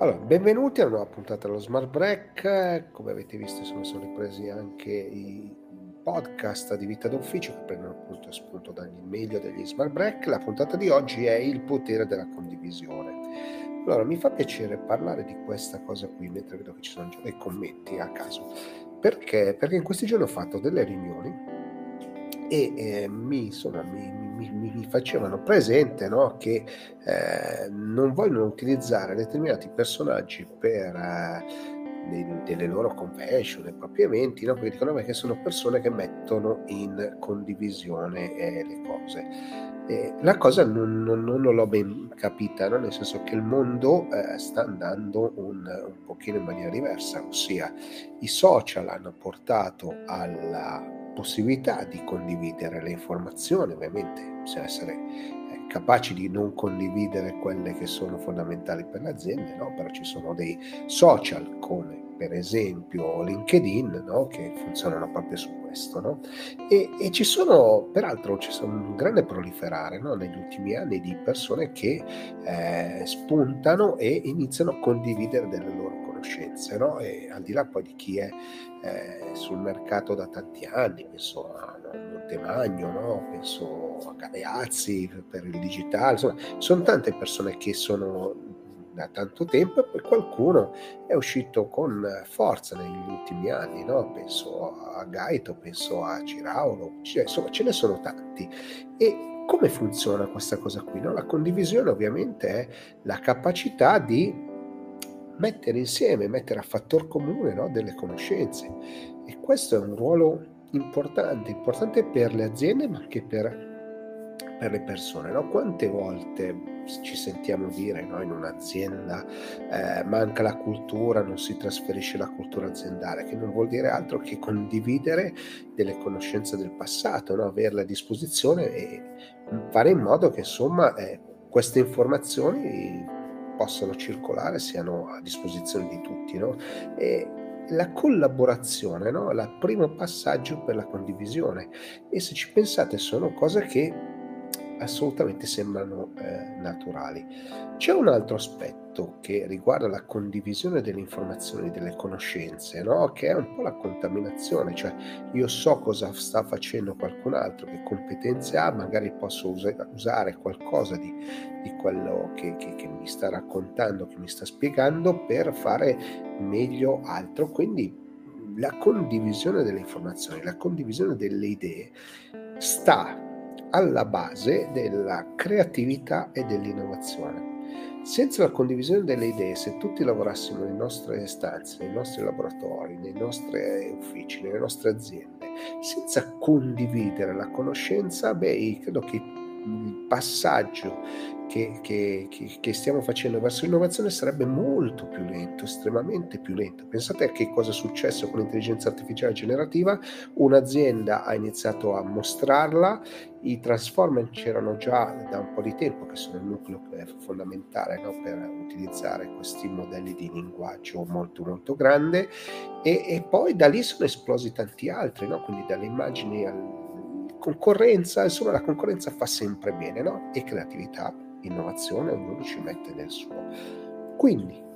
Allora, benvenuti a una nuova puntata dello Smart Break. Come avete visto sono, sono ripresi anche i podcast di Vita d'Ufficio che prendono appunto spunto dal meglio degli Smart Break. La puntata di oggi è il potere della condivisione. Allora, mi fa piacere parlare di questa cosa qui mentre vedo che ci sono già dei commenti a caso. Perché? Perché in questi giorni ho fatto delle riunioni e eh, mi, insomma, mi, mi, mi, facevano presente no, che eh, non vogliono utilizzare determinati personaggi per eh, delle loro convention, dei propri eventi, no, perché dicono che sono persone che mettono in condivisione eh, le cose. Eh, la cosa non, non, non, l'ho ben capita, no? nel senso che il mondo eh, sta andando un, un pochino in maniera diversa, ossia i social hanno portato alla possibilità di condividere le informazioni, ovviamente bisogna essere eh, capaci di non condividere quelle che sono fondamentali per le aziende, no? però ci sono dei social come per esempio LinkedIn no? che funzionano proprio su questo no? e, e, ci sono peraltro c'è un grande proliferare negli ultimi anni di persone che eh, spuntano e iniziano a condividere delle loro conoscenze no? e al di là poi di chi è eh, sul mercato da tanti anni penso a Montemagno no? penso a Galeazzi per il digitale insomma sono tante persone che sono da tanto tempo e poi qualcuno è uscito con forza negli ultimi anni, no? penso a Gaito, penso a Ciraulo, cioè, insomma ce ne sono tanti. E come funziona questa cosa qui? No? La condivisione ovviamente è la capacità di mettere insieme, mettere a fattor comune no? delle conoscenze e questo è un ruolo importante, importante per le aziende ma anche per per le persone. No? Quante volte ci sentiamo dire no, in un'azienda eh, manca la cultura, non si trasferisce la cultura aziendale, che non vuol dire altro che condividere delle conoscenze del passato, no? averle a disposizione e fare in modo che insomma eh, queste informazioni possano circolare, siano a disposizione di tutti. No? E la collaborazione, no? il primo passaggio per la condivisione. E se ci pensate sono cose che assolutamente sembrano eh, naturali. C'è un altro aspetto che riguarda la condivisione delle informazioni, delle conoscenze, no? che è un po' la contaminazione, cioè io so cosa sta facendo qualcun altro, che competenze ha, magari posso us- usare qualcosa di, di quello che, che, che mi sta raccontando, che mi sta spiegando per fare meglio altro. Quindi la condivisione delle informazioni, la condivisione delle idee sta alla base della creatività e dell'innovazione. Senza la condivisione delle idee, se tutti lavorassimo nelle nostre stanze, nei nostri laboratori, nei nostri uffici, nelle nostre aziende, senza condividere la conoscenza, beh, credo che il passaggio che, che, che, stiamo facendo verso l'innovazione sarebbe molto più lento, estremamente più lento. Pensate a che cosa è successo con l'intelligenza artificiale generativa, un'azienda ha iniziato a mostrarla, i transformer c'erano già da un po' di tempo, che sono il nucleo fondamentale no, per utilizzare questi modelli di linguaggio molto molto grande e, e poi da lì sono esplosi tanti altri, no? quindi dalle immagini al concorrenza, insomma la concorrenza fa sempre bene, no? E creatività, innovazione, ognuno ci mette nel suo. Quindi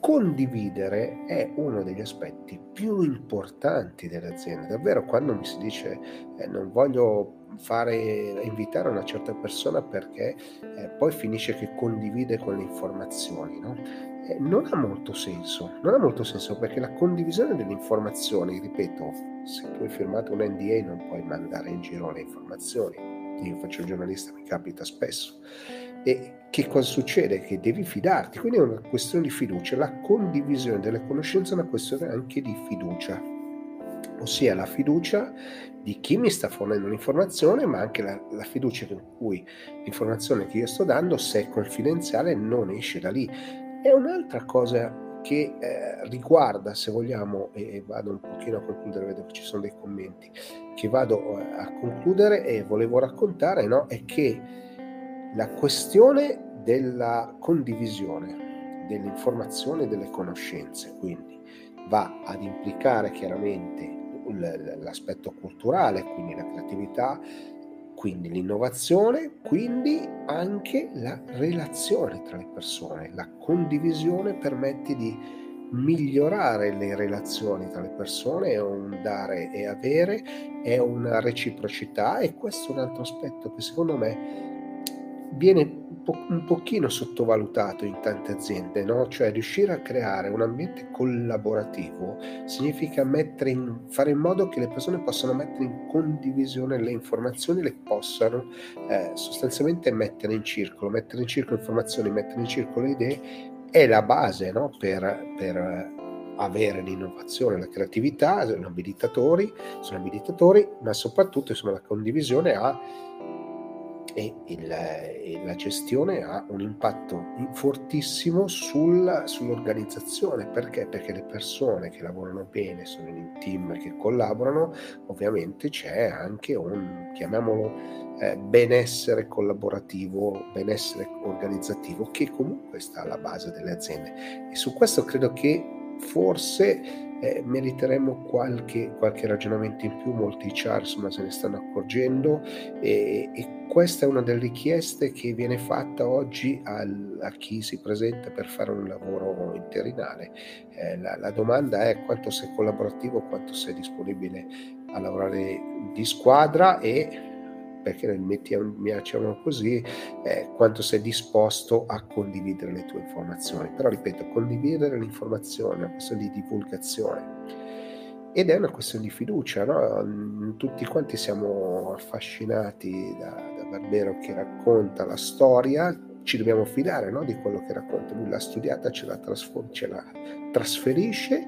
condividere è uno degli aspetti più importanti delle aziende. Davvero quando mi si dice eh, non voglio fare invitare una certa persona perché eh, poi finisce che condivide con le informazioni, no? eh, non ha molto senso, non ha molto senso perché la condivisione delle informazioni, ripeto, se tu hai firmato un NDA non puoi mandare in giro le informazioni. Io faccio il giornalista, mi capita spesso. E che cosa succede? Che devi fidarti, quindi è una questione di fiducia. La condivisione delle conoscenze è una questione anche di fiducia, ossia la fiducia di chi mi sta fornendo l'informazione, ma anche la, la fiducia con cui l'informazione che io sto dando, se è confidenziale, non esce da lì. È un'altra cosa che eh, riguarda, se vogliamo, e vado un pochino a concludere, vedo che ci sono dei commenti, che vado eh, a concludere e volevo raccontare, no? è che la questione della condivisione delle e delle conoscenze, quindi va ad implicare chiaramente l'aspetto culturale, quindi la creatività, quindi l'innovazione, quindi anche la relazione tra le persone. La condivisione permette di migliorare le relazioni tra le persone, è un dare e avere, è una reciprocità e questo è un altro aspetto che secondo me viene un, po- un pochino sottovalutato in tante aziende, no? cioè riuscire a creare un ambiente collaborativo significa in, fare in modo che le persone possano mettere in condivisione le informazioni, le possano eh, sostanzialmente mettere in circolo, mettere in circolo informazioni, mettere in circolo idee è la base no? per, per avere l'innovazione, la creatività, sono abilitatori, sono abilitatori, ma soprattutto insomma, la condivisione ha e, il, la gestione ha un impatto fortissimo sul, sull'organizzazione. Perché? Perché le persone che lavorano bene, sono in team che collaborano, ovviamente c'è anche un, chiamiamolo, eh, benessere collaborativo, benessere organizzativo che comunque sta alla base delle aziende. E su questo credo che forse eh, meriteremmo qualche, qualche, ragionamento in più, molti char insomma se ne stanno accorgendo e, e, questa è una delle richieste che viene fatta oggi al, a chi si presenta per fare un lavoro interinale. Eh, la, la domanda è quanto sei collaborativo, quanto sei disponibile a lavorare di squadra e perché mettiamo, chiamano così, eh, quanto sei disposto a condividere le tue informazioni. Però ripeto, condividere l'informazione è una questione di divulgazione ed è una questione di fiducia, no? tutti quanti siamo affascinati da, da Barbero che racconta la storia, ci dobbiamo fidare no? di quello che racconta, lui l'ha studiata, ce la, trasfor- ce la trasferisce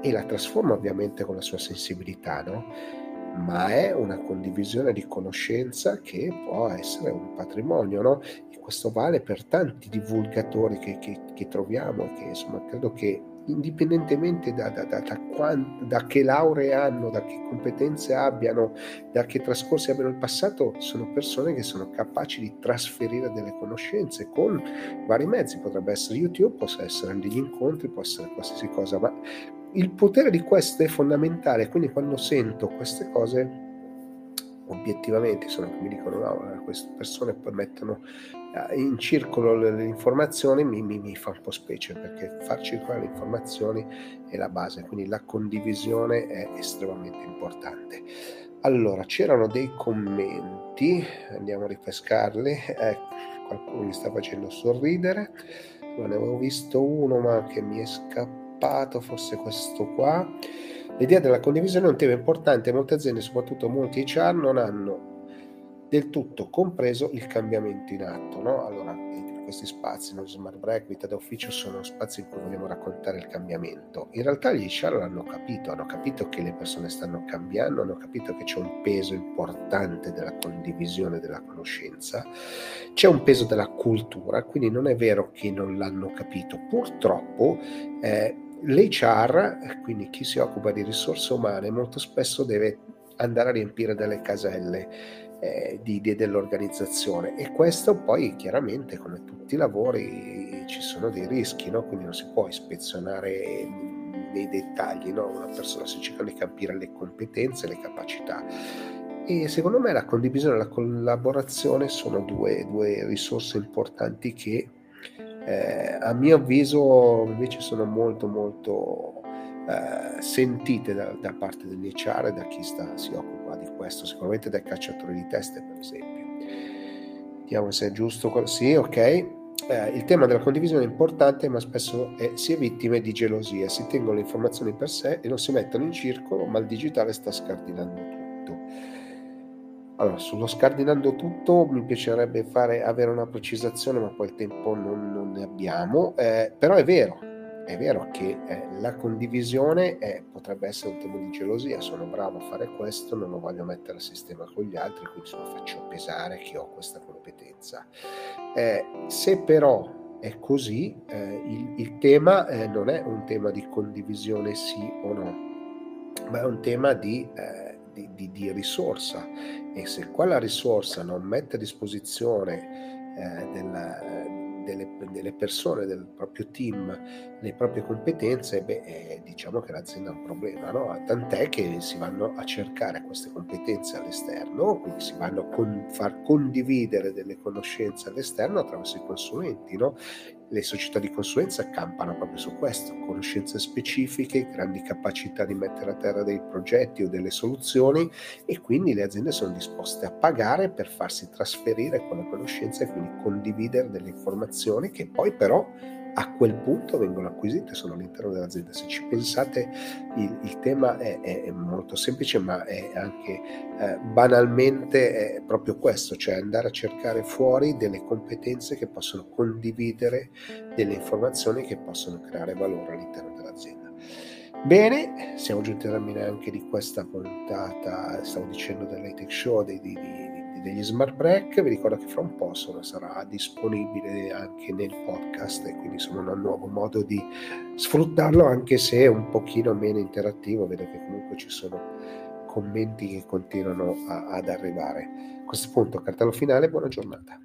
e la trasforma ovviamente con la sua sensibilità. No? Ma è una condivisione di conoscenza che può essere un patrimonio, no? E questo vale per tanti divulgatori che, che, che troviamo, che insomma credo che indipendentemente da, da, da, quant, da che lauree hanno, da che competenze abbiano, da che trascorsi abbiano il passato, sono persone che sono capaci di trasferire delle conoscenze con vari mezzi, potrebbe essere YouTube, possono essere degli incontri, può essere qualsiasi cosa, ma il potere di questo è fondamentale, quindi quando sento queste cose, obiettivamente sono mi dicono no, eh, queste persone poi mettono eh, in circolo le, informazioni, mi, mi, mi, fa un po' specie perché far circolare le informazioni è la base, quindi la condivisione è estremamente importante. Allora, c'erano dei commenti, andiamo a ripescarli, eh, qualcuno mi sta facendo sorridere, non avevo visto uno ma che mi è scappato, forse questo qua. L'idea della condivisione è un tema importante, molte aziende, soprattutto molti HR, non hanno del tutto compreso il cambiamento in atto. No? Allora, questi spazi, no? smart break, vita d'ufficio, sono spazi in cui vogliamo raccontare il cambiamento. In realtà gli HR l'hanno capito, hanno capito che le persone stanno cambiando, hanno capito che c'è un peso importante della condivisione della conoscenza, c'è un peso della cultura, quindi non è vero che non l'hanno capito. Purtroppo eh, L'HR, quindi chi si occupa di risorse umane, molto spesso deve andare a riempire delle caselle eh, di, di, dell'organizzazione e questo poi chiaramente come tutti i lavori ci sono dei rischi, no? quindi non si può ispezionare nei dettagli, no? una persona si cerca di capire le competenze, le capacità e secondo me la condivisione e la collaborazione sono due, due risorse importanti che eh, a mio avviso invece sono molto molto eh, sentite da, da, parte dell'HR e da chi sta, si occupa questo, sicuramente dai cacciatori di teste per esempio. Vediamo se è giusto. Sì, ok. Eh, il tema della condivisione è importante, ma spesso è, si è vittime di gelosia, si tengono le informazioni per sé e non si mettono in circolo, ma il digitale sta scardinando tutto. Allora, sullo scardinando tutto mi piacerebbe fare, avere una precisazione, ma poi il tempo non, non ne abbiamo. Eh, però è vero, è vero che eh, la condivisione è, potrebbe essere un tema di gelosia. Sono bravo a fare questo, non lo voglio mettere a sistema con gli altri, quindi lo faccio pesare che ho questa competenza. Eh, se però è così, eh, il, il, tema eh, non è un tema di condivisione sì o no, ma è un tema di eh, di, di, di, risorsa e se quella risorsa non mette a disposizione eh, della, delle, delle, persone, del proprio team, le proprie competenze, beh, eh, diciamo che l'azienda ha un problema, no? tant'è che si vanno a cercare queste competenze all'esterno, quindi si vanno a con, far condividere delle conoscenze all'esterno attraverso i consulenti. No? Le società di consulenza campano proprio su questo, conoscenze specifiche, grandi capacità di mettere a terra dei progetti o delle soluzioni e quindi le aziende sono disposte a pagare per farsi trasferire quella conoscenza e quindi condividere delle informazioni che poi però a quel punto vengono acquisite sono all'interno dell'azienda. Se ci pensate, il, il tema è, è, molto semplice, ma è anche eh, banalmente è proprio questo, cioè andare a cercare fuori delle competenze che possono condividere delle informazioni che possono creare valore all'interno dell'azienda. Bene, siamo giunti alla fine anche di questa puntata, stavo dicendo dell'Atech Show, di, di degli Smart Break. Vi ricordo che fra un po' sono, sarà disponibile anche nel podcast e quindi sono un nuovo modo di sfruttarlo, anche se è un pochino meno interattivo. Vedo che comunque ci sono commenti che continuano a, ad arrivare. A questo punto, cartello finale, buona giornata.